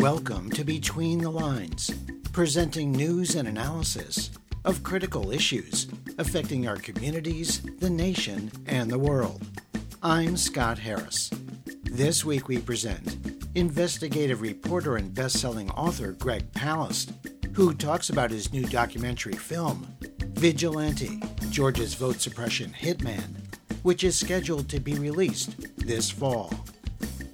Welcome to Between the Lines, presenting news and analysis of critical issues affecting our communities, the nation, and the world. I'm Scott Harris. This week we present investigative reporter and best-selling author Greg Palast, who talks about his new documentary film, Vigilante, Georgia's vote suppression hitman, which is scheduled to be released this fall.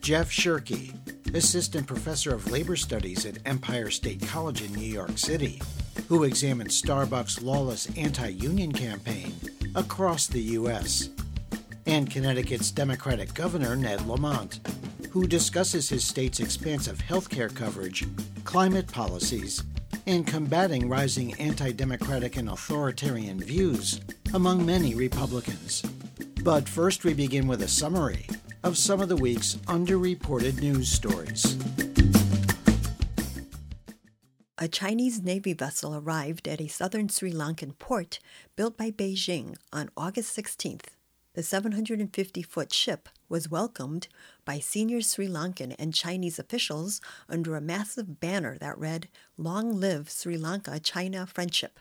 Jeff Schuhrke, assistant professor of labor studies at Empire State College in New York City, who examined Starbucks' lawless anti union campaign across the U.S., and Connecticut's Democratic Governor Ned Lamont, who discusses his state's expansive health care coverage, climate policies, and combating rising anti democratic and authoritarian views among many Republicans. But first, we begin with a summary of some of the week's underreported news stories. A Chinese Navy vessel arrived at a southern Sri Lankan port built by Beijing on August 16th. The 750 foot ship was welcomed by senior Sri Lankan and Chinese officials under a massive banner that read, Long live Sri Lanka China Friendship.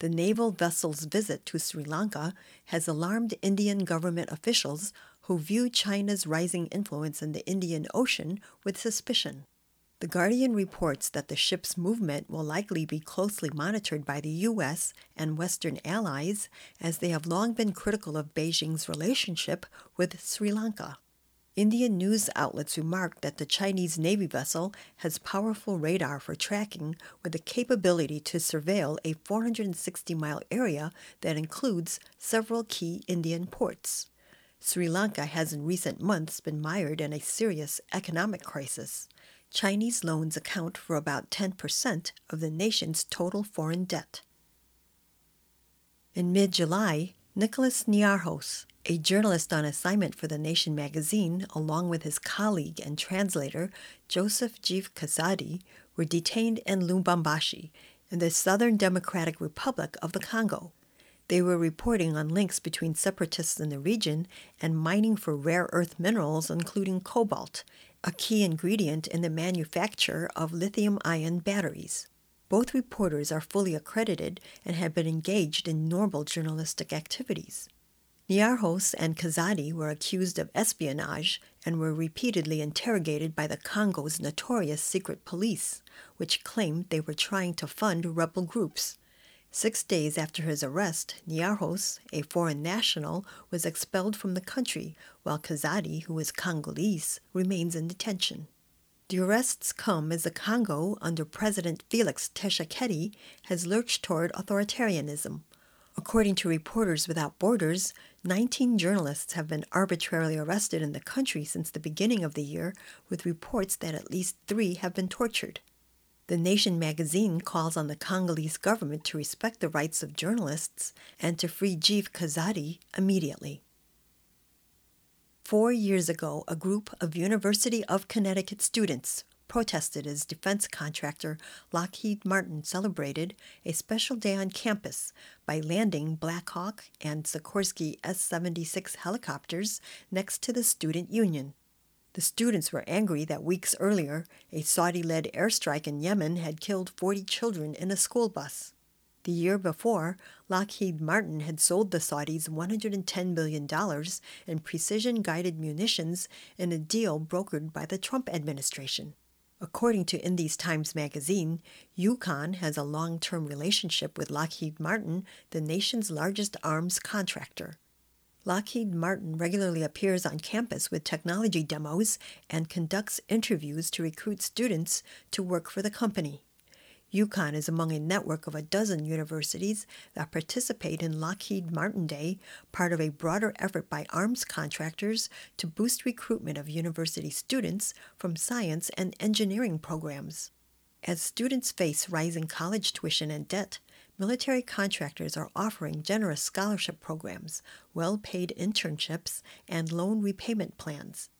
The naval vessel's visit to Sri Lanka has alarmed Indian government officials who view China's rising influence in the Indian Ocean with suspicion. The Guardian reports that the ship's movement will likely be closely monitored by the U.S. and Western allies, as they have long been critical of Beijing's relationship with Sri Lanka. Indian news outlets remarked that the Chinese Navy vessel has powerful radar for tracking with the capability to surveil a 460 mile area that includes several key Indian ports. Sri Lanka has in recent months been mired in a serious economic crisis. Chinese loans account for about 10% of the nation's total foreign debt. In mid July, Nicholas Niarchos, a journalist on assignment for The Nation magazine, along with his colleague and translator Joseph Jeev Kazadi, were detained in Lubumbashi, in the Southern Democratic Republic of the Congo. They were reporting on links between separatists in the region and mining for rare earth minerals, including cobalt, a key ingredient in the manufacture of lithium ion batteries. Both reporters are fully accredited and have been engaged in normal journalistic activities. Niarchos and Kazadi were accused of espionage and were repeatedly interrogated by the Congo's notorious secret police, which claimed they were trying to fund rebel groups. Six days after his arrest, Niarchos, a foreign national, was expelled from the country, while Kazadi, who is Congolese, remains in detention. The arrests come as the Congo, under President Felix Tshisekedi, has lurched toward authoritarianism. According to Reporters Without Borders, 19 journalists have been arbitrarily arrested in the country since the beginning of the year, with reports that at least three have been tortured. The Nation magazine calls on the Congolese government to respect the rights of journalists and to free Jeev Kazadi immediately. Four years ago, a group of University of Connecticut students protested as defense contractor Lockheed Martin celebrated a special day on campus by landing Black Hawk and Sikorsky S 76 helicopters next to the Student Union. The students were angry that weeks earlier, a Saudi led airstrike in Yemen had killed 40 children in a school bus. The year before, Lockheed Martin had sold the Saudis $110 billion in precision guided munitions in a deal brokered by the Trump administration. According to In These Times magazine, UConn has a long term relationship with Lockheed Martin, the nation's largest arms contractor. Lockheed Martin regularly appears on campus with technology demos and conducts interviews to recruit students to work for the company. UConn is among a network of a dozen universities that participate in Lockheed Martin Day, part of a broader effort by arms contractors to boost recruitment of university students from science and engineering programs. As students face rising college tuition and debt, military contractors are offering generous scholarship programs, well paid internships, and loan repayment plans.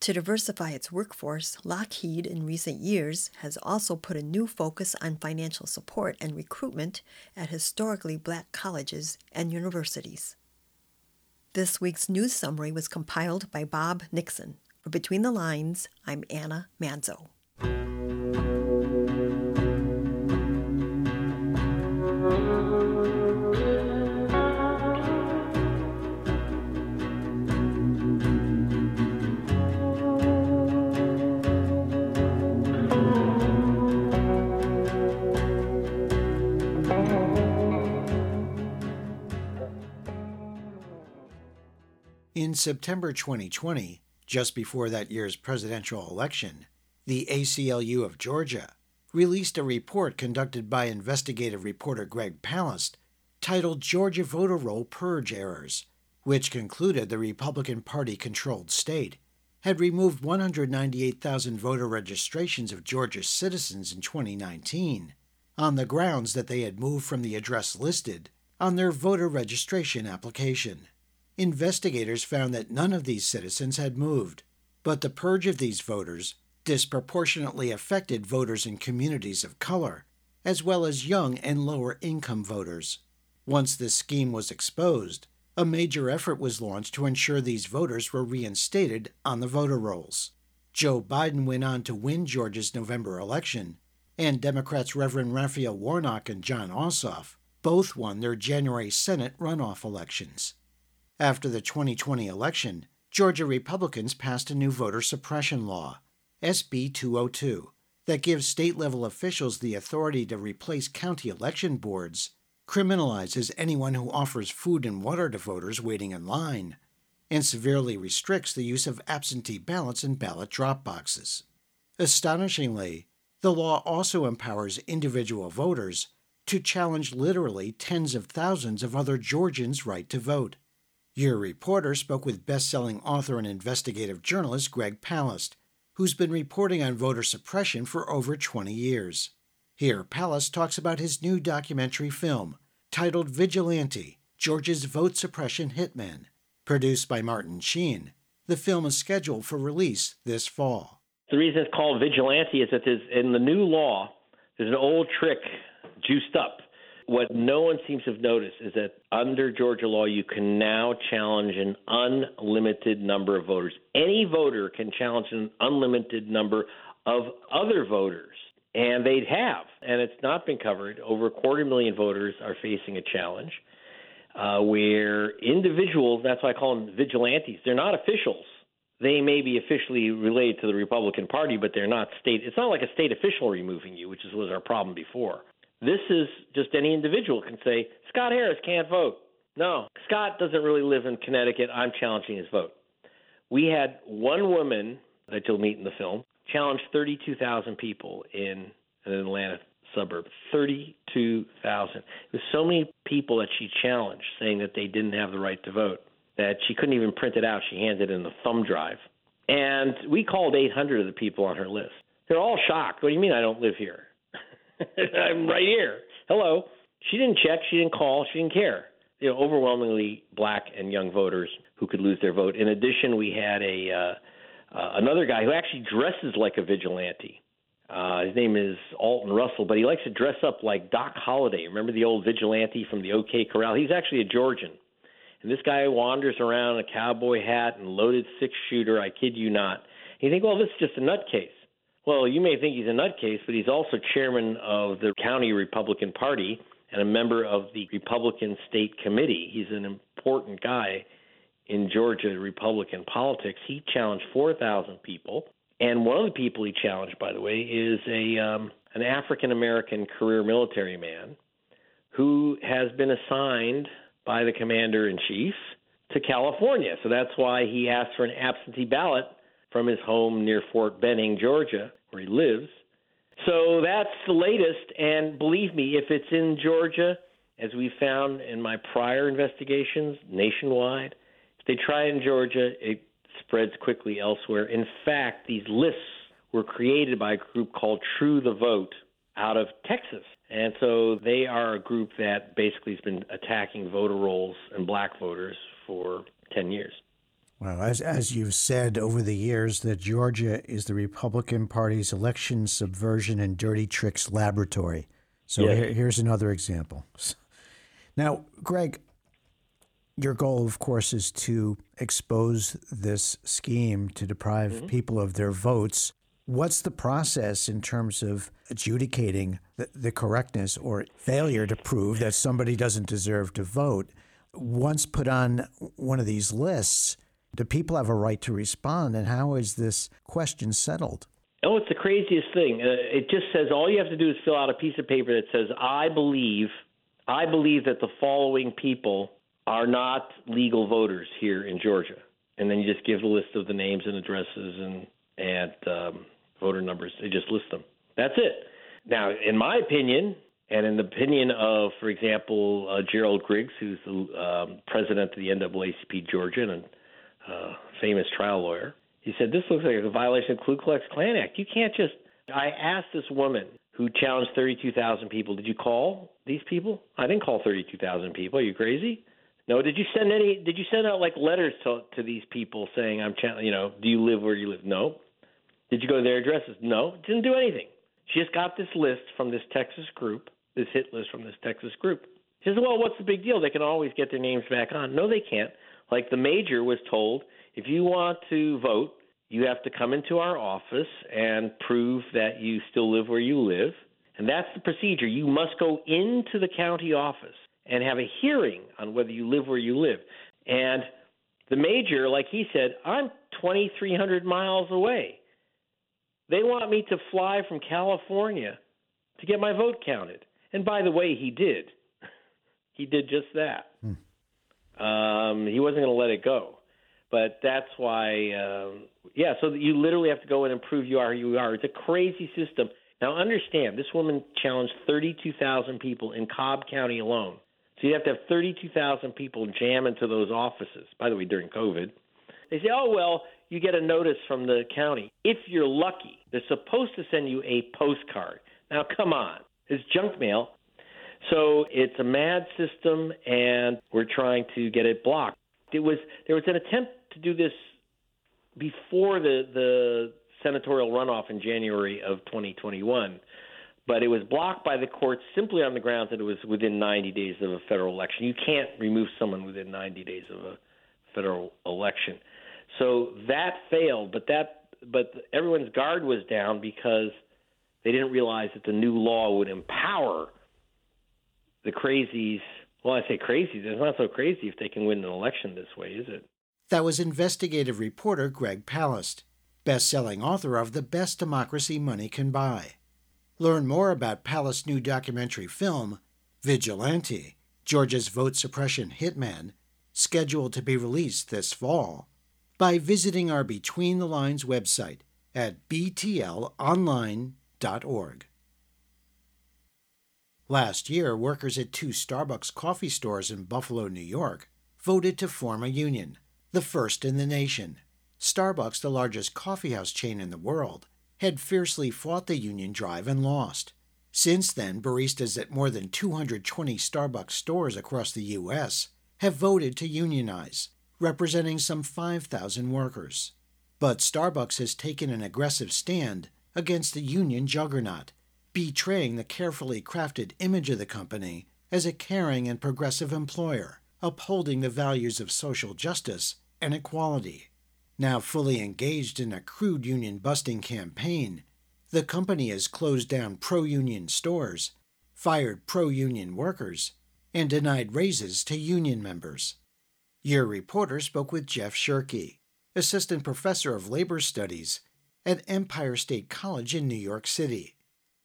To diversify its workforce, Lockheed in recent years has also put a new focus on financial support and recruitment at historically black colleges and universities. This week's news summary was compiled by Bob Nixon. For Between the Lines, I'm Anna Manzo. In September 2020, just before that year's presidential election, the ACLU of Georgia released a report conducted by investigative reporter Greg Palast titled Georgia Voter Roll Purge Errors, which concluded the Republican Party controlled state had removed 198,000 voter registrations of Georgia citizens in 2019 on the grounds that they had moved from the address listed on their voter registration application. Investigators found that none of these citizens had moved, but the purge of these voters disproportionately affected voters in communities of color, as well as young and lower income voters. Once this scheme was exposed, a major effort was launched to ensure these voters were reinstated on the voter rolls. Joe Biden went on to win Georgia's November election, and Democrats Reverend Raphael Warnock and Jon Ossoff both won their January Senate runoff elections. After the 2020 election, Georgia Republicans passed a new voter suppression law, SB 202, that gives state level officials the authority to replace county election boards, criminalizes anyone who offers food and water to voters waiting in line, and severely restricts the use of absentee ballots and ballot drop boxes. Astonishingly, the law also empowers individual voters to challenge literally tens of thousands of other Georgians' right to vote. Your reporter spoke with best-selling author and investigative journalist Greg Palast, who's been reporting on voter suppression for over 20 years. Here, Palast talks about his new documentary film titled Vigilante Georgia's Vote Suppression Hitman, produced by Martin Sheen. The film is scheduled for release this fall. The reason it's called Vigilante is that in the new law, there's an old trick juiced up what no one seems to have noticed is that under Georgia law, you can now challenge an unlimited number of voters. Any voter can challenge an unlimited number of other voters, and they'd have. And it's not been covered. Over a quarter million voters are facing a challenge uh, where individuals, that's why I call them vigilantes, they're not officials. They may be officially related to the Republican Party, but they're not state. It's not like a state official removing you, which was our problem before. This is just any individual can say, Scott Harris can't vote. No, Scott doesn't really live in Connecticut. I'm challenging his vote. We had one woman that you'll meet in the film challenge 32,000 people in an Atlanta suburb. 32,000. It was so many people that she challenged saying that they didn't have the right to vote that she couldn't even print it out. She handed in the thumb drive. And we called 800 of the people on her list. They're all shocked. What do you mean I don't live here? I'm right here. Hello. She didn't check. She didn't call. She didn't care. You know, overwhelmingly black and young voters who could lose their vote. In addition, we had a uh, uh, another guy who actually dresses like a vigilante. Uh, his name is Alton Russell, but he likes to dress up like Doc Holliday. Remember the old vigilante from the OK Corral? He's actually a Georgian. And this guy wanders around in a cowboy hat and loaded six shooter. I kid you not. And you think, well, this is just a nutcase. Well, you may think he's a nutcase, but he's also chairman of the county Republican Party and a member of the Republican State Committee. He's an important guy in Georgia Republican politics. He challenged 4,000 people, and one of the people he challenged, by the way, is a um, an African American career military man who has been assigned by the commander in chief to California. So that's why he asked for an absentee ballot from his home near Fort Benning, Georgia, where he lives. So that's the latest. And believe me, if it's in Georgia, as we found in my prior investigations nationwide, they try in Georgia, it spreads quickly elsewhere. In fact, these lists were created by a group called True the Vote out of Texas. And so they are a group that basically has been attacking voter rolls and black voters for 10 years. Well, as, as you've said over the years, that Georgia is the Republican Party's election subversion and dirty tricks laboratory. So yes. here, here's another example. Now, Greg, your goal, of course, is to expose this scheme to deprive mm-hmm. people of their votes. What's the process in terms of adjudicating the, the, correctness or failure to prove that somebody doesn't deserve to vote? Once put on one of these lists, do people have a right to respond? And how is this question settled? Oh, it's the craziest thing. Uh, it just says all you have to do is fill out a piece of paper that says, I believe, I believe that the following people are not legal voters here in Georgia. And then you just give the list of the names and addresses and and um, voter numbers. They just list them. That's it. Now, in my opinion, and in the opinion of, for example, uh, Gerald Griggs, who's the um, president of the NAACP Georgia and a uh, famous trial lawyer, he said this looks like a violation of Ku Klux Klan Act. You can't just. I asked this woman who challenged 32,000 people, "Did you call these people?" I didn't call 32,000 people. Are you crazy? No. Did you send any? Did you send out like letters to to these people saying I'm, you know, do you live where you live? No. Did you go to their addresses? No. Didn't do anything. She just got this list from this Texas group, this hit list from this Texas group. She says, well, what's the big deal? They can always get their names back on. No, they can't. Like the major was told, if you want to vote, you have to come into our office and prove that you still live where you live. And that's the procedure. You must go into the county office and have a hearing on whether you live where you live. And the major, like he said, I'm 2,300 miles away. They want me to fly from California to get my vote counted. And by the way, he did. he did just that. Hmm. Um, he wasn't going to let it go. But that's why, um, yeah, so you literally have to go in and prove you are who you are. It's a crazy system. Now, understand, this woman challenged 32,000 people in Cobb County alone. So you have to have 32,000 people jam into those offices. By the way, during COVID, they say, oh, well, you get a notice from the county. If you're lucky, they're supposed to send you a postcard. Now, come on. It's junk mail. So it's a mad system, and we're trying to get it blocked. It was there was an attempt to do this before the the senatorial runoff in January of 2021 but it was blocked by the courts simply on the grounds that it was within 90 days of a federal election. You can't remove someone within 90 days of a federal election. So that failed, but that but everyone's guard was down because they didn't realize that the new law would empower the crazies. Well, I say crazies. It's not so crazy if they can win an election this way, is it? That was investigative reporter Greg Palast, best-selling author of The Best Democracy Money Can Buy. Learn more about Palast's new documentary film, Vigilante Georgia's Vote Suppression Hitman, scheduled to be released this fall, by visiting our Between the Lines website at btlonline.org. Last year, workers at two Starbucks coffee stores in Buffalo, New York, voted to form a union, the first in the nation. Starbucks, the largest coffeehouse chain in the world, had fiercely fought the union drive and lost. Since then, baristas at more than 220 Starbucks stores across the U.S. have voted to unionize, representing some 5,000 workers. But Starbucks has taken an aggressive stand against the union juggernaut, betraying the carefully crafted image of the company as a caring and progressive employer, upholding the values of social justice and equality. Now fully engaged in a crude union busting campaign, the company has closed down pro union stores, fired pro union workers, and denied raises to union members. Your reporter spoke with Jeff Schuhrke, assistant professor of labor studies at Empire State College in New York City.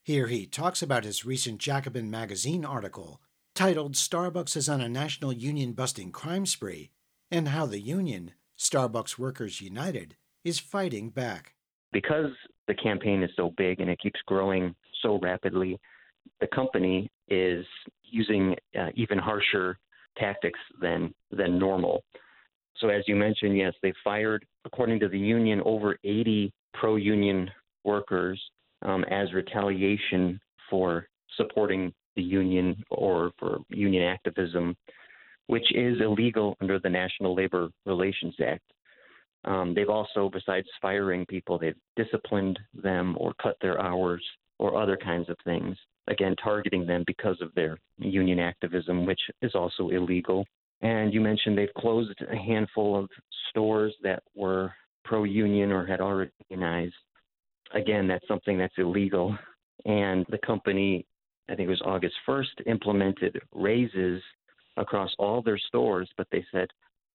Here he talks about his recent Jacobin magazine article titled Starbucks is on a national union busting crime spree and how the union Starbucks Workers United is fighting back. Because the campaign is so big and it keeps growing so rapidly, the company is using uh, even harsher tactics than than normal. So as you mentioned, yes, they fired, according to the union, over 80 pro-union workers um, as retaliation for supporting the union or for union activism which is illegal under the National Labor Relations Act. Um, they've also, besides firing people, they've disciplined them or cut their hours or other kinds of things. Again, targeting them because of their union activism, which is also illegal. And you mentioned they've closed a handful of stores that were pro union or had already unionized. Again, that's something that's illegal. And the company, I think it was August 1st, implemented raises across all their stores, but they said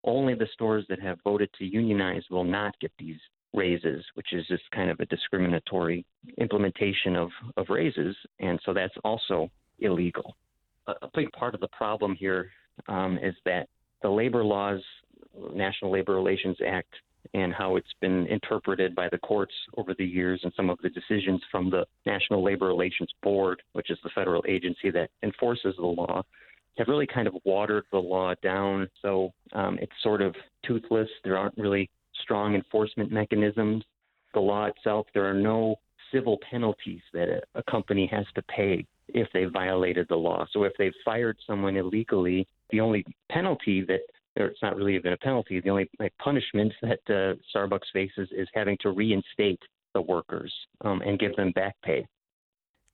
only the stores that have voted to unionize will not get these raises, which is just kind of a discriminatory implementation of, of raises. And so that's also illegal. A, big part of the problem here um, is that the labor laws, National Labor Relations Act, and how it's been interpreted by the courts over the years and some of the decisions from the National Labor Relations Board, which is the federal agency that enforces the law, have really kind of watered the law down. So um, it's sort of toothless. There aren't really strong enforcement mechanisms. The law itself, there are no civil penalties that a, company has to pay if they violated the law. So if they've fired someone illegally, the only penalty that or it's not really even a penalty. The only like, punishment that uh, Starbucks faces is having to reinstate the workers um, and give them back pay.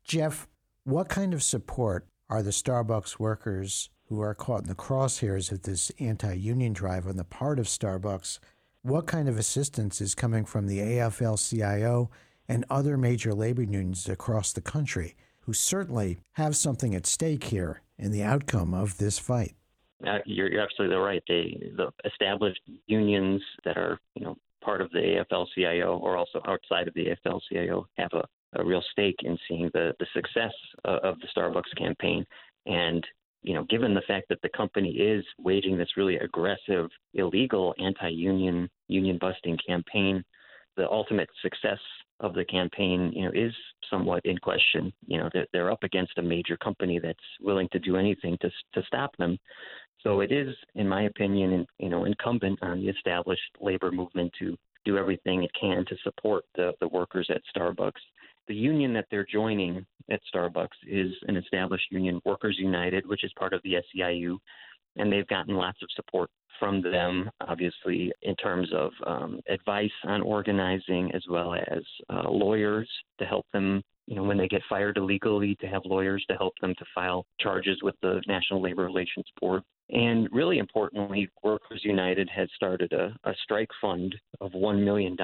Jeff, what kind of support are the Starbucks workers who are caught in the crosshairs of this anti union drive on the part of Starbucks? What kind of assistance is coming from the AFL CIO and other major labor unions across the country who certainly have something at stake here in the outcome of this fight? Uh, you're, you're absolutely right. They, the established unions that are, you know, part of the AFL-CIO or also outside of the AFL-CIO have a, a real stake in seeing the, the success uh, of the Starbucks campaign. And, you know, given the fact that the company is waging this really aggressive, illegal anti-union, union-busting campaign, the ultimate success of the campaign, you know, is somewhat in question. You know, they're, they're up against a major company that's willing to do anything to to stop them. So it is, in my opinion, you know, incumbent on the established labor movement to do everything it can to support the, the workers at Starbucks. The union that they're joining at Starbucks is an established union, Workers United, which is part of the SEIU, and they've gotten lots of support from them, obviously, in terms of um, advice on organizing as well as uh, lawyers to help them you know, when they get fired illegally, to have lawyers to help them to file charges with the National Labor Relations Board. And really importantly, Workers United has started a, a strike fund of $1 million.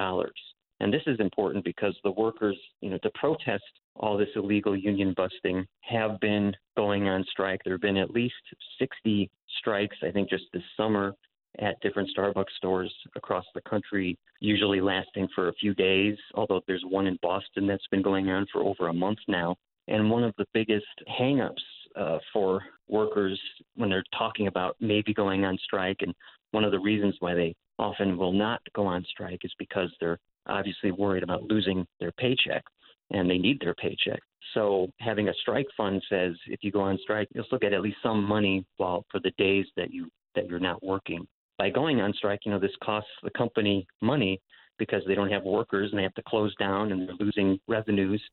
And this is important because the workers, you know, to protest all this illegal union busting have been going on strike. There have been at least 60 strikes, I think, just this summer at different Starbucks stores across the country, usually lasting for a few days, although there's one in Boston that's been going on for over a month now. And one of the biggest hangups uh, for workers when they're talking about maybe going on strike, and one of the reasons why they often will not go on strike is because they're obviously worried about losing their paycheck and they need their paycheck. So having a strike fund says if you go on strike, you'll still get at least some money while for the days that you that you're not working by going on strike, you know, this costs the company money because they don't have workers and they have to close down and they're losing revenues.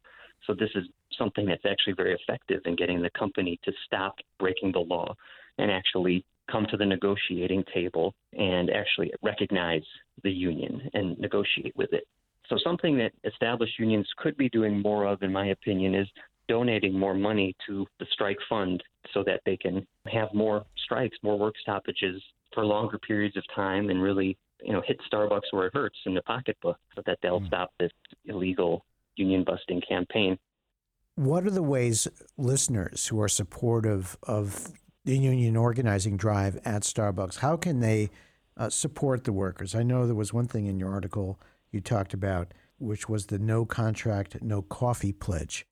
So this is something that's actually very effective in getting the company to stop breaking the law and actually come to the negotiating table and actually recognize the union and negotiate with it. So something that established unions could be doing more of, in my opinion, is donating more money to the strike fund so that they can have more strikes, more work stoppages, for longer periods of time and really, you know, hit Starbucks where it hurts in the pocketbook so that they'll mm. stop this illegal union busting campaign. What are the ways listeners who are supportive of the union organizing drive at Starbucks, how can they uh, support the workers? I know there was one thing in your article you talked about, which was the no contract, no coffee pledge.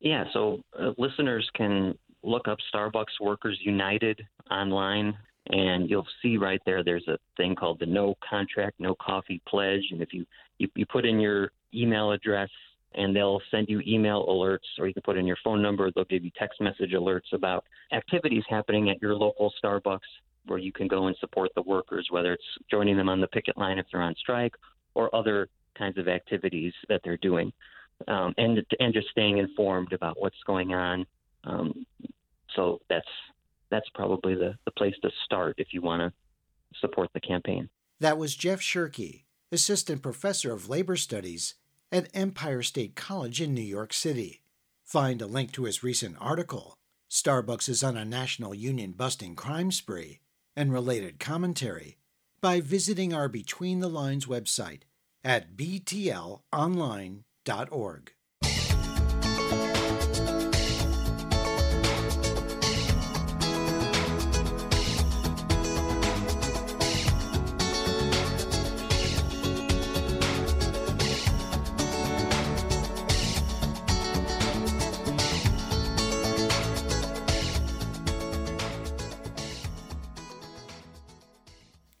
Yeah, so uh, listeners can look up Starbucks Workers United online and you'll see right there there's a thing called the no contract no coffee pledge and if you, you you put in your email address and they'll send you email alerts or you can put in your phone number. They'll give you text message alerts about activities happening at your local starbucks where you can go and support the workers whether it's joining them on the picket line if they're on strike or other kinds of activities that they're doing. Um, and and just staying informed about what's going on. Um, so that's that's probably the, the place to start if you want to support the campaign. That was Jeff Schuhrke, assistant professor of labor studies at Empire State College in New York City. Find a link to his recent article, Starbucks is on a national union busting crime spree, and related commentary by visiting our Between the Lines website at btlonline.org.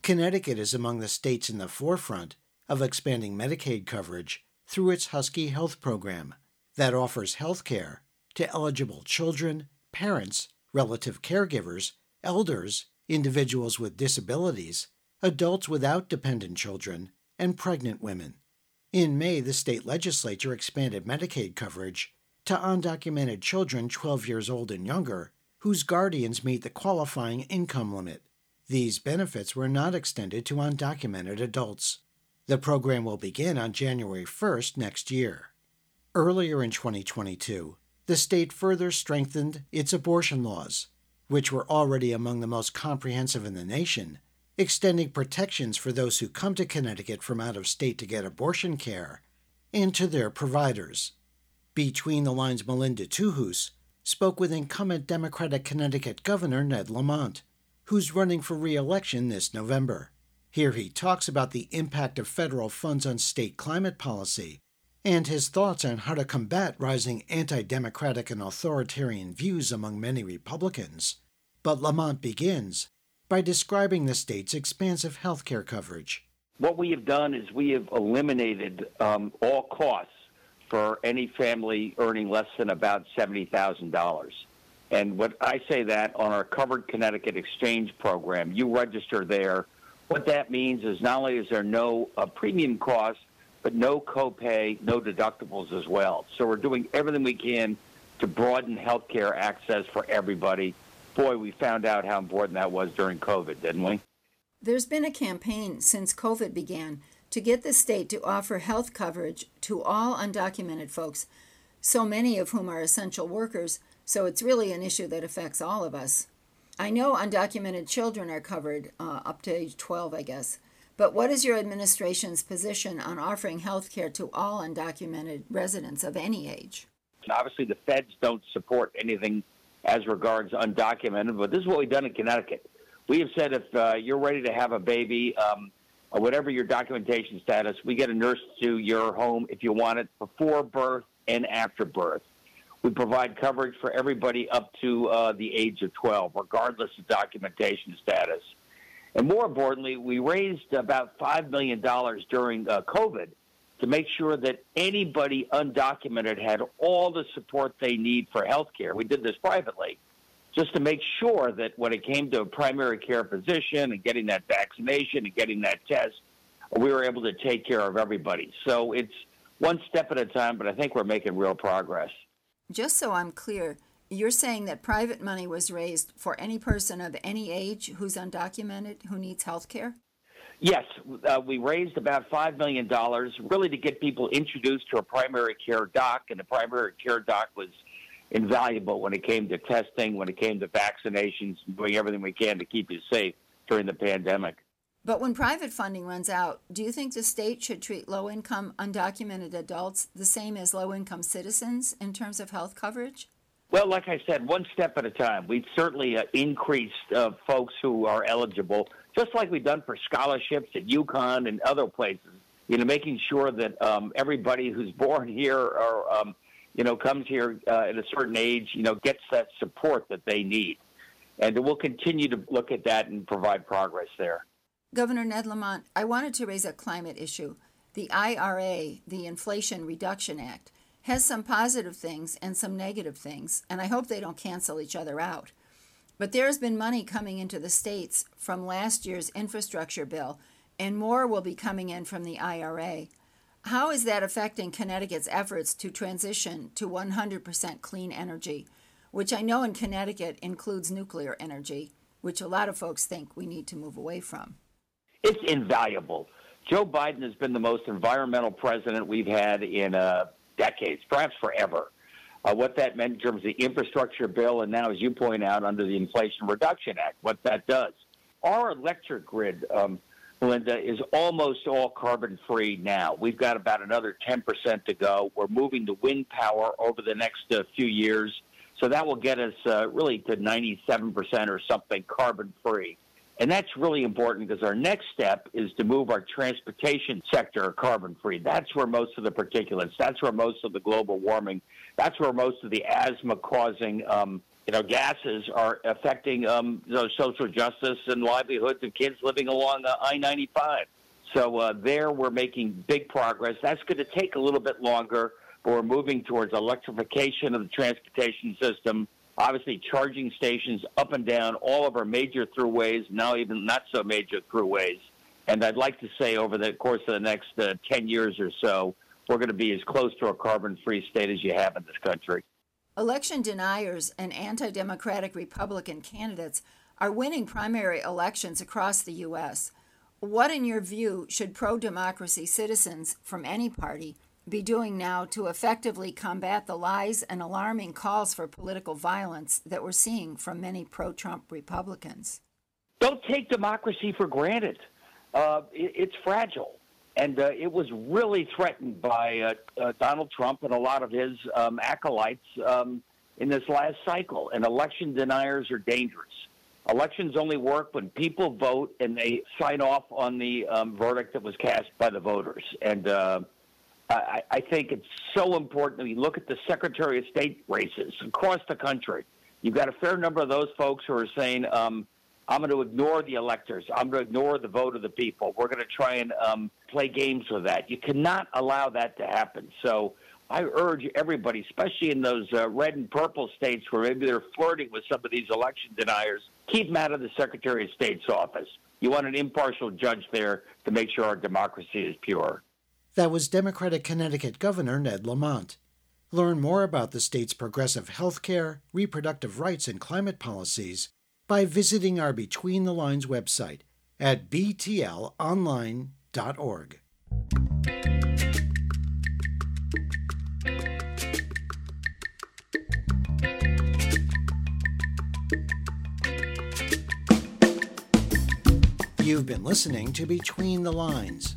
Connecticut is among the states in the forefront of expanding Medicaid coverage through its Husky Health program that offers health care to eligible children, parents, relative caregivers, elders, individuals with disabilities, adults without dependent children, and pregnant women. In May, the state legislature expanded Medicaid coverage to undocumented children 12 years old and younger whose guardians meet the qualifying income limit. These benefits were not extended to undocumented adults. The program will begin on January 1st next year. Earlier in 2022, the state further strengthened its abortion laws, which were already among the most comprehensive in the nation, extending protections for those who come to Connecticut from out of state to get abortion care and to their providers. Between the Lines Melinda Tuhus spoke with incumbent Democratic Connecticut Governor Ned Lamont who's running for re election this November. Here he talks about the impact of federal funds on state climate policy and his thoughts on how to combat rising anti democratic and authoritarian views among many Republicans. But Lamont begins by describing the state's expansive health care coverage. What we have done is we have eliminated um, all costs for any family earning less than about $70,000. And what I say that on our covered Connecticut exchange program, you register there. What that means is not only is there no uh, premium cost, but no copay, no deductibles as well. So we're doing everything we can to broaden healthcare access for everybody. Boy, we found out how important that was during COVID, didn't we? There's been a campaign since COVID began to get the state to offer health coverage to all undocumented folks, so many of whom are essential workers so it's really an issue that affects all of us. I know undocumented children are covered uh, up to age 12, I guess. But what is your administration's position on offering health care to all undocumented residents of any age? Obviously, the feds don't support anything as regards undocumented, but this is what we've done in Connecticut. We have said if uh, you're ready to have a baby, um, whatever your documentation status, we get a nurse to your home if you want it before birth and after birth. We provide coverage for everybody up to uh, the age of 12, regardless of documentation status. And more importantly, we raised about $5 million during uh, COVID to make sure that anybody undocumented had all the support they need for health care. We did this privately just to make sure that when it came to a primary care physician and getting that vaccination and getting that test, we were able to take care of everybody. So it's one step at a time, but I think we're making real progress. Just so I'm clear, you're saying that private money was raised for any person of any age who's undocumented who needs health care? Yes, uh, we raised about $5 million really to get people introduced to a primary care doc, and the primary care doc was invaluable when it came to testing, when it came to vaccinations, doing everything we can to keep you safe during the pandemic. But when private funding runs out, do you think the state should treat low income undocumented adults the same as low income citizens in terms of health coverage? Well, like I said, one step at a time. We've certainly uh, increased uh, folks who are eligible, just like we've done for scholarships at UConn and other places. You know, making sure that um, everybody who's born here or um, you know comes here uh, at a certain age, you know, gets that support that they need, and we'll continue to look at that and provide progress there. Governor Ned Lamont, I wanted to raise a climate issue. The IRA, the Inflation Reduction Act, has some positive things and some negative things, and I hope they don't cancel each other out. But there has been money coming into the states from last year's infrastructure bill, and more will be coming in from the IRA. How is that affecting Connecticut's efforts to transition to 100% clean energy, which I know in Connecticut includes nuclear energy, which a lot of folks think we need to move away from? It's invaluable. Joe Biden has been the most environmental president we've had in uh, decades, perhaps forever. Uh, what that meant in terms of the infrastructure bill, and now, as you point out, under the Inflation Reduction Act, what that does. Our electric grid, um, Melinda, is almost all carbon free now. We've got about another 10% to go. We're moving to wind power over the next uh, few years. So that will get us uh, really to 97% or something carbon free. And that's really important because our next step is to move our transportation sector carbon free. That's where most of the particulates, that's where most of the global warming, that's where most of the asthma causing um, you know, gases are affecting um, you know, social justice and livelihoods of kids living along uh, I 95. So uh, there we're making big progress. That's going to take a little bit longer, but we're moving towards electrification of the transportation system. Obviously, charging stations up and down all of our major throughways, now even not so major throughways. And I'd like to say over the course of the next uh, 10 years or so, we're going to be as close to a carbon free state as you have in this country. Election deniers and anti democratic Republican candidates are winning primary elections across the U.S. What, in your view, should pro democracy citizens from any party be doing now to effectively combat the lies and alarming calls for political violence that we're seeing from many pro Trump Republicans? Don't take democracy for granted. Uh, it, it's fragile. And uh, it was really threatened by uh, uh, Donald Trump and a lot of his um, acolytes um, in this last cycle. And election deniers are dangerous. Elections only work when people vote and they sign off on the um, verdict that was cast by the voters. And uh, I, I think it's so important you look at the Secretary of State races across the country. You've got a fair number of those folks who are saying, um, I'm going to ignore the electors. I'm going to ignore the vote of the people. We're going to try and um, play games with that. You cannot allow that to happen. So I urge everybody, especially in those uh, red and purple states where maybe they're flirting with some of these election deniers, keep them out of the Secretary of State's office. You want an impartial judge there to make sure our democracy is pure. That was Democratic Connecticut Governor Ned Lamont. Learn more about the state's progressive health care, reproductive rights, and climate policies by visiting our Between the Lines website at btlonline.org. You've been listening to Between the Lines,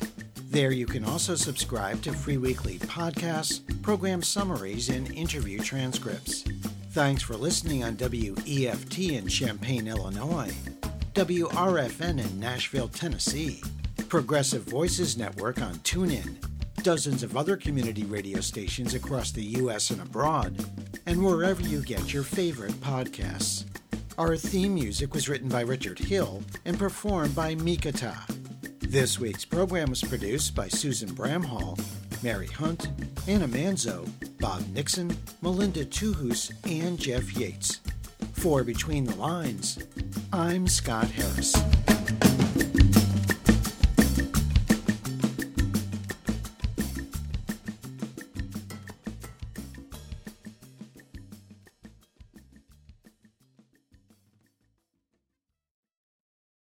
There you can also subscribe to free weekly podcasts, program summaries, and interview transcripts. Thanks for listening on WEFT in Champaign, Illinois WRFN in Nashville, Tennessee, Progressive Voices Network on TuneIn, dozens of other community radio stations across the U.S. and abroad, and wherever you get your favorite podcasts. Our theme music was written by Richard Hill and performed by Mikata. This week's program was produced by Susan Bramhall, Mary Hunt, Anna Manzo, Bob Nixon, Melinda Tuhus, and Jeff Yates. For Between the Lines, I'm Scott Harris.